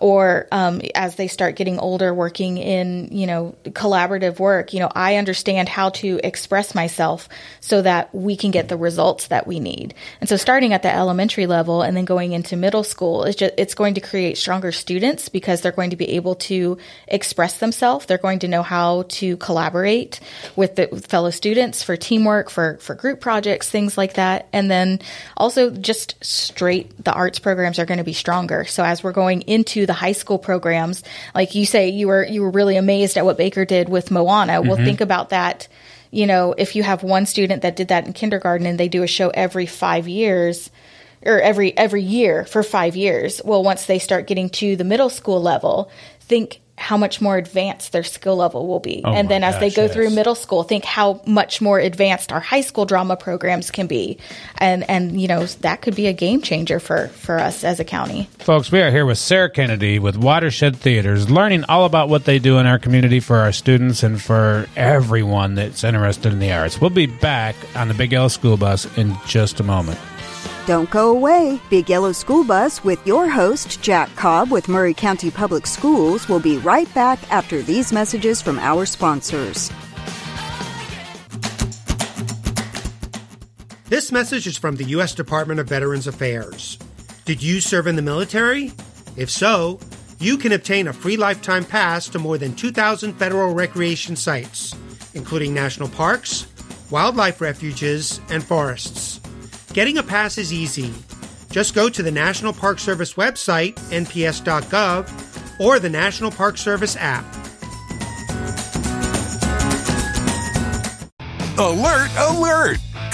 Or um, as they start getting older, working in you know collaborative work, you know I understand how to express myself so that we can get the results that we need. And so starting at the elementary level and then going into middle school, it's just it's going to create stronger students because they're going to be able to express themselves. They're going to know how to collaborate with the fellow students for teamwork, for for group projects, things like that. And then also just straight the arts programs are going to be stronger. So as we're going into the high school programs, like you say, you were you were really amazed at what Baker did with Moana. Well, Mhm. think about that. You know, if you have one student that did that in kindergarten and they do a show every five years, or every every year for five years. Well, once they start getting to the middle school level, think how much more advanced their skill level will be. Oh and then as they go yes. through middle school, think how much more advanced our high school drama programs can be. And and you know, that could be a game changer for for us as a county. Folks, we are here with Sarah Kennedy with Watershed Theatres, learning all about what they do in our community for our students and for everyone that's interested in the arts. We'll be back on the Big Yellow School Bus in just a moment. Don't go away. Big Yellow School Bus with your host, Jack Cobb with Maury County Public Schools, will be right back after these messages from our sponsors. This message is from the U.S. Department of Veterans Affairs. Did you serve in the military? If so, you can obtain a free lifetime pass to more than 2,000 federal recreation sites, including national parks, wildlife refuges, and forests. Getting a pass is easy. Just go to the National Park Service website, nps.gov, or the National Park Service app. Alert, alert!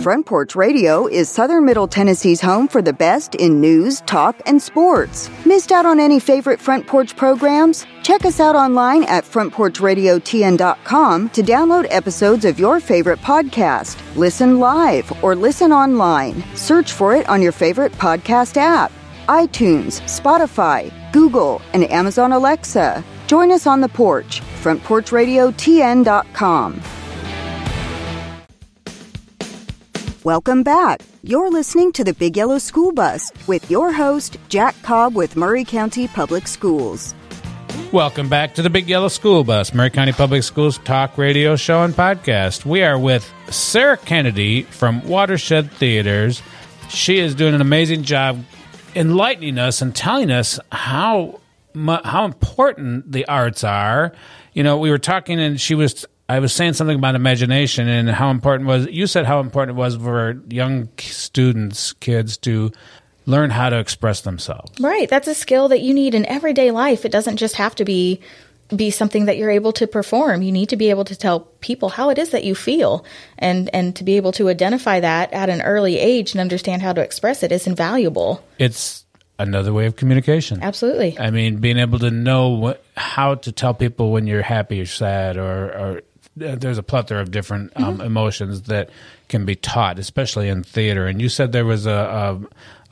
Front Porch Radio is Southern Middle Tennessee's home for the best in news, talk, and sports. Missed out on any favorite Front Porch programs? Check us out online at frontporchradiotn.com to download episodes of your favorite podcast. Listen live or listen online. Search for it on your favorite podcast app iTunes, Spotify, Google, and Amazon Alexa. Join us on the porch, frontporchradiotn.com. Welcome back. You're listening to the Big Yellow School Bus with your host, Jack Cobb with Maury County Public Schools. Welcome back to the Big Yellow School Bus, Maury County Public Schools talk radio show and podcast. We are with Sarah Kennedy from Watershed Theatres. She is doing an amazing job enlightening us and telling us how how important the arts are. You know, we were talking and she was I was saying something about imagination and how important was you said how important it was for young students, kids to learn how to express themselves. Right. That's a skill that you need in everyday life. It doesn't just have to be be something that you're able to perform. You need to be able to tell people how it is that you feel and and to be able to identify that at an early age and understand how to express it is invaluable. It's another way of communication. Absolutely. I mean, being able to know what, how to tell people when you're happy or sad, or, or there's a plethora of different um, Mm-hmm. emotions that can be taught, especially in theater. And you said there was a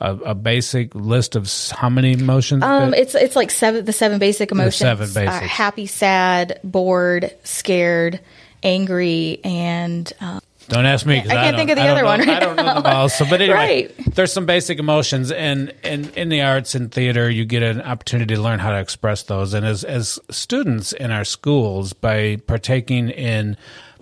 a, a, basic list of how many emotions. Um, that- it's it's like seven the seven basic emotions: seven Uh, basics. happy, sad, bored, scared, angry, and um, Don't ask me. I can't don't- think of the other don't one right I don't know now. them all. So, but anyway, Right. there's some basic emotions, and and in the arts and theater, you get an opportunity to learn how to express those. And as as students in our schools, by partaking in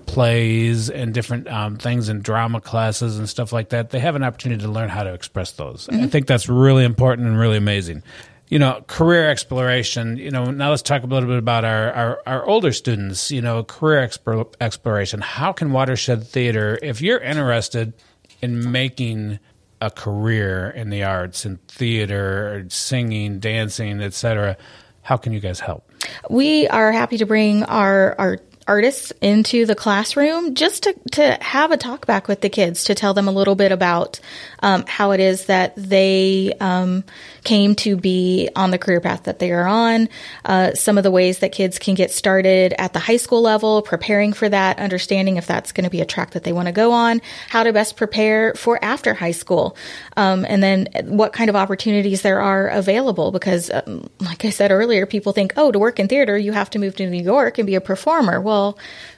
plays and different um, things in drama classes and stuff like that, they have an opportunity to learn how to express those. I Mhm. think that's really important and really amazing. You know, career exploration. You know, now let's talk a little bit about our, our, our older students. You know, career explor- exploration. How can Watershed Theatre, if you're interested in making a career in the arts, in theater, singing, dancing, etc., how can you guys help? we are happy to bring our our artists into the classroom just to, to have a talk back with the kids to tell them a little bit about um, how it is that they um, came to be on the career path that they are on, uh, some of the ways that kids can get started at the high school level, preparing for that, understanding if that's going to be a track that they want to go on, how to best prepare for after high school, um, and then what kind of opportunities there are available. Because, um, like I said earlier, people think, oh, to work in theater, you have to move to New York and be a performer. Well,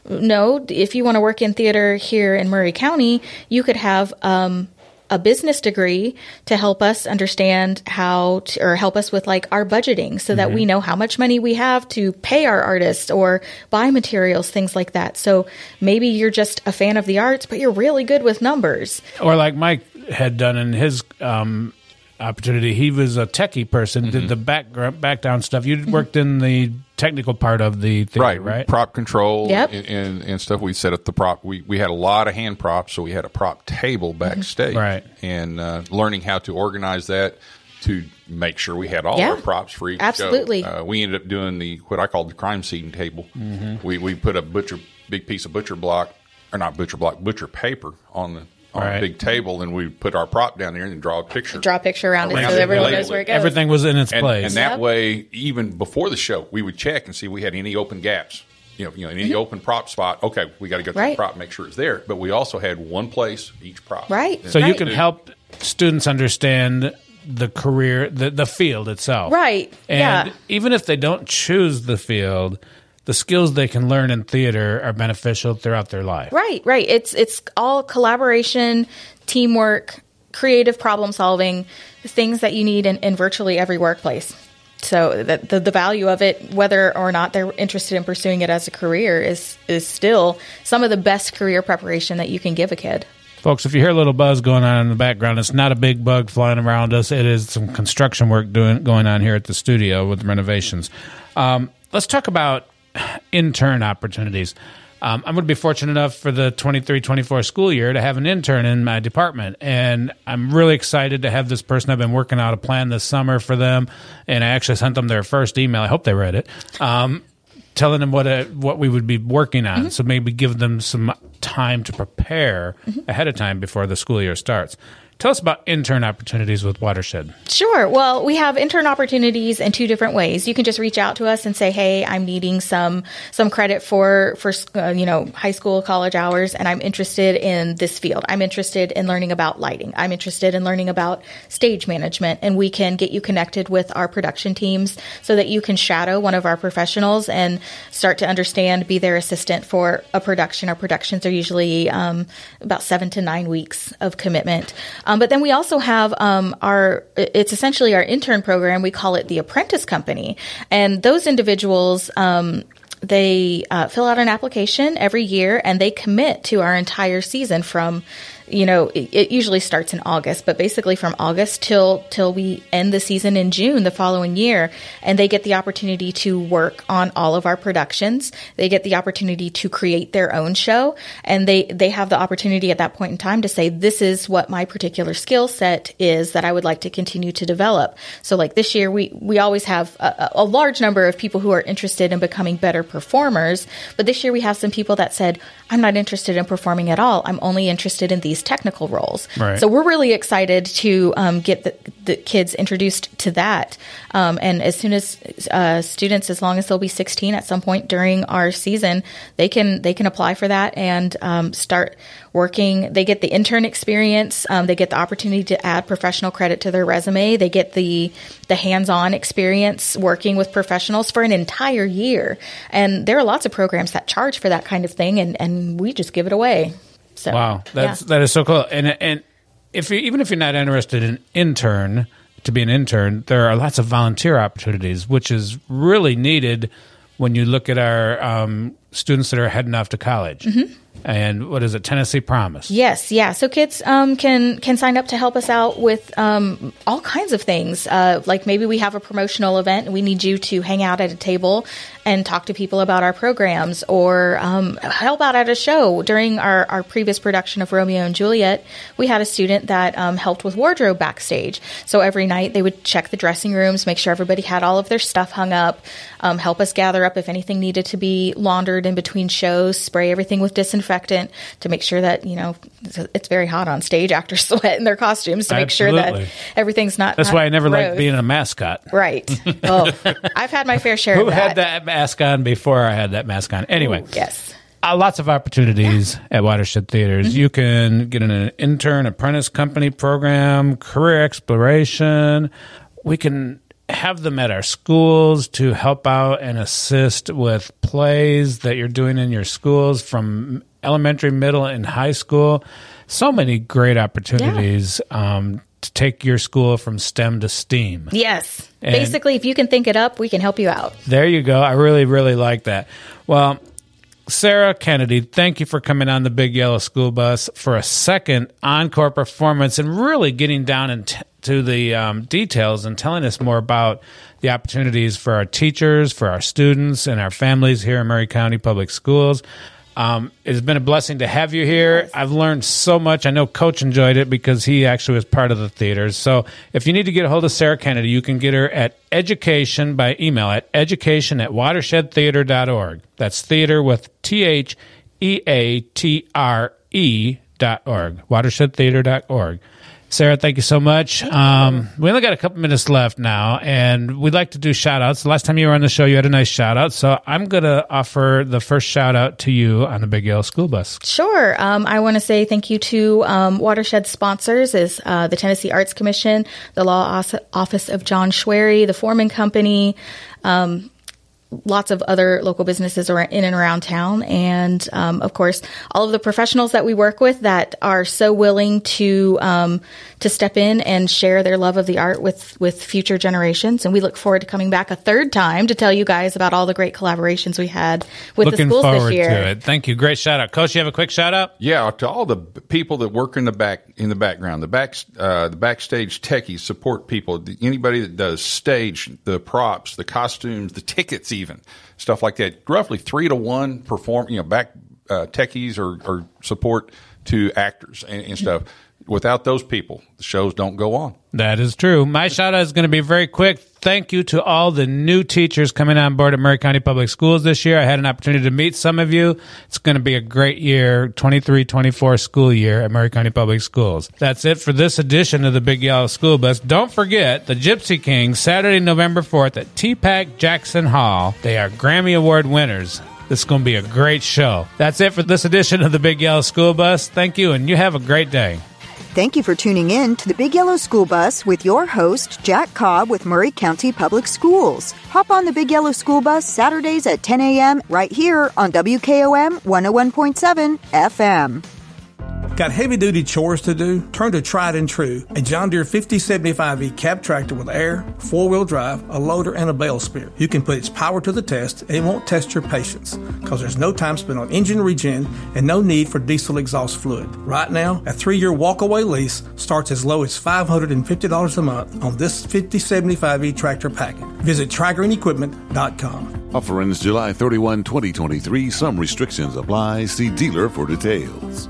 no, if you want to work in theater here in Maury County, you could have um, a business degree to help us understand how to, or help us with like our budgeting so that Mm-hmm. we know how much money we have to pay our artists or buy materials, things like that. So maybe you're just a fan of the arts, but you're really good with numbers. or like Mike had done in his um, opportunity. He was a techie person, did the back back down stuff. You worked in the technical part of the theater, right, right? Prop control Yep. and, and, and stuff. We set up the prop. We, we had a lot of hand props, so we had a prop table backstage. Right. And uh, learning how to organize that to make sure we had all Yeah. our props for each Absolutely. show. Uh, we ended up doing the what I call the crime scene table. Mhm. We we put a butcher big piece of butcher block or not butcher block butcher paper on the on Right. a big table, and we put our prop down there and draw a picture. Draw a picture around it so it, everyone label knows where it it. goes. Everything was in its and, place. and that Yep. way, even before the show, we would check and see if we had any open gaps. You know, you know, any open prop spot. Okay, we got to go to Mm-hmm. Right. the prop, make sure it's there. But we also had one place each prop. Right. so you can help students understand the career, the, the field itself. Right. And yeah. even if they don't choose the field, the skills they can learn in theater are beneficial throughout their life. Right, right. It's it's all collaboration, teamwork, creative problem solving, things that you need in, in virtually every workplace. So the, the the value of it, whether or not they're interested in pursuing it as a career, is is still some of the best career preparation that you can give a kid. Folks, if you hear a little buzz going on in the background, it's not a big bug flying around us. It is some construction work doing going on here at the studio with renovations. Um, let's talk about intern opportunities. Um, I'm going to be fortunate enough for the 23 24 school year to have an intern in my department. And I'm really excited to have this person. I've been working out a plan this summer for them. And I actually sent them their first email. I hope they read it. Um, telling them what uh what we would be working on. So maybe give them some time to prepare ahead of time before the school year starts. Tell us about intern opportunities with Watershed. Sure. Well, we have intern opportunities in two different ways. You can just reach out to us and say, "Hey, I'm needing some some credit for for uh, you know high school, college hours, and I'm interested in this field. I'm interested in learning about lighting. I'm interested in learning about stage management, and we can get you connected with our production teams so that you can shadow one of our professionals and start to understand, be their assistant for a production. Our productions are usually um, about seven to nine weeks of commitment. Um, but then we also have um, our, it's essentially our intern program. We call it the Apprentice Company. And those individuals, um, they uh, fill out an application every year and they commit to our entire season from you know it, it usually starts in august but basically from august till till we end the season in june the following year and they get the opportunity to work on all of our productions. They get the opportunity to create their own show and they they have the opportunity at that point in time to say this is what my particular skill set is that i would like to continue to develop. So like this year we we always have a, a large number of people who are interested in becoming better performers but this year we have some people that said i'm not interested in performing at all. I'm only interested in these technical roles. Right. so we're really excited to um, get the, the kids introduced to that. Um, and as soon as uh, students as long as they'll be 16 at some point during our season they can they can apply for that and um, start working. They get the intern experience. Um, they get the opportunity to add professional credit to their resume. They get the the hands-on experience working with professionals for an entire year. And there are lots of programs that charge for that kind of thing and, and we just give it away so Wow, that's yeah. that is so cool. And and if you, even if you're not interested in intern to be an intern, there are lots of volunteer opportunities, which is really needed when you look at our um, students that are heading off to college. And what is it, Tennessee Promise? Yes, yeah. So kids um, can can sign up to help us out with um, all kinds of things. Uh, like maybe we have a promotional event and we need you to hang out at a table and talk to people about our programs, or um, help out at a show. During our, our previous production of Romeo and Juliet, we had a student that um, helped with wardrobe backstage. So every night they would check the dressing rooms, make sure everybody had all of their stuff hung up, um, help us gather up if anything needed to be laundered in between shows, spray everything with disinfectant to make sure that you know it's very hot on stage. Actors sweat in their costumes to make sure that everything's not. That's not why I never gross. liked being a mascot. Right. Oh, I've had my fair share Who of that. had that mask on before I had that mask on? Anyway, yes. Uh, lots of opportunities at Watershed Theatres. Mm-hmm. You can get an intern apprentice company program, career exploration. We can have them at our schools to help out and assist with plays that you're doing in your schools from elementary, middle, and high school. So many great opportunities um, to take your school from STEM to STEAM. Yes. And- Basically, if you can think it up, we can help you out. There you go. I really, really like that. Well, Sarah Kennedy, thank you for coming on the Big Yellow School Bus for a second encore performance and really getting down into the um, details and telling us more about the opportunities for our teachers, for our students, and our families here in Maury County Public Schools. Um, it has been a blessing to have you here. I've learned so much. I know Coach enjoyed it because he actually was part of the theaters. So if you need to get a hold of Sarah Kennedy, you can get her at education by email at education at watershedtheatre.org. That's theater with T H E A T R E dot org. Watershedtheatre.org. Sarah, thank you so much. Um, we only got a couple minutes left now, and we'd like to do shout outs. The last time you were on the show, you had a nice shout out. So I'm going to offer the first shout out to you on the Big Yellow School Bus. Sure. Um, I want to say thank you to um, Watershed sponsors is uh, the Tennessee Arts Commission, the Law Office of John Schwery, the Foreman Company, um, lots of other local businesses in and around town, and um, of course all of the professionals that we work with that are so willing to um, to step in and share their love of the art with with future generations. And we look forward to coming back a third time to tell you guys about all the great collaborations we had with Looking the schools forward this year. to it. Thank you. Great shout out. Coach, you have a quick shout out? Yeah, to all the people that work in the back in the background, the back uh, the backstage techies, support people, anybody that does stage, the props, the costumes, the tickets, even stuff like that. Roughly three to one perform, you know, back uh, techies or, or support to actors and, and stuff. Without those people, the shows don't go on. That is true. My shout out is going to be very quick. Thank you to all the new teachers coming on board at Maury County Public Schools this year. I had an opportunity to meet some of you. It's going to be a great year, 23 24 school year at Maury County Public Schools. That's it for this edition of the Big Yellow School Bus. Don't forget the Gipsy Kings, Saturday, November 4th at TPAC Jackson Hall. They are Grammy Award winners. This is going to be a great show. That's it for this edition of the Big Yellow School Bus. Thank you, and you have a great day. Thank you for tuning in to the Big Yellow School Bus with your host, Jack Cobb with Maury County Public Schools. Hop on the Big Yellow School Bus Saturdays at 10 a.m. right here on WKOM 101.7 FM. Got heavy duty chores to do? Turn to Tried and True, a John Deere 5075E cab tractor with air, four wheel drive, a loader, and a bale spear. You can put its power to the test, and it won't test your patience because there's no time spent on engine regen and no need for diesel exhaust fluid. Right now, a three year walkaway lease starts as low as $550 a month on this 5075E tractor package. Visit TriGreenEquipment.com. Offer ends July 31, 2023. Some restrictions apply. See dealer for details.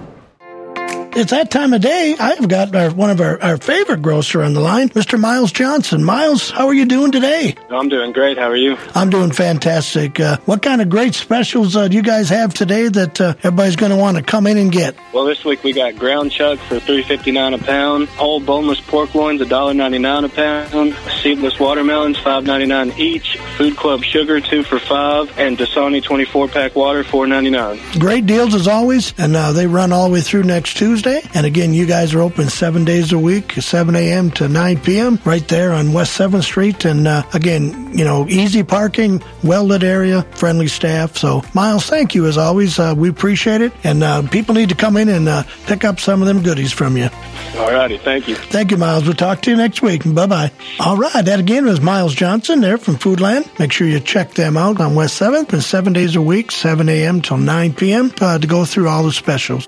it's that time of day. I've got our, one of our, our favorite grocer on the line, Mr. Miles Johnson. Miles, how are you doing today? I'm doing great. How are you? I'm doing fantastic. Uh, what kind of great specials uh, do you guys have today that uh, everybody's going to want to come in and get? Well, this week we got ground chuck for three fifty nine a pound, whole boneless pork loins $1.99 a pound, seedless watermelons five ninety nine each, Food Club sugar two for five, and Dasani twenty four pack water four ninety nine. Great deals as always, and uh, they run all the way through next Tuesday. Tuesday. And again, you guys are open seven days a week, 7 a.m. to 9 p.m. right there on West 7th Street. And uh, again, you know, easy parking, well lit area, friendly staff. So, Miles, thank you as always. Uh, we appreciate it. And uh, people need to come in and uh, pick up some of them goodies from you. All righty. Thank you. Thank you, Miles. We'll talk to you next week. Bye bye. All right. That again was Miles Johnson there from Foodland. Make sure you check them out on West 7th and seven days a week, 7 a.m. till 9 p.m. Uh, to go through all the specials.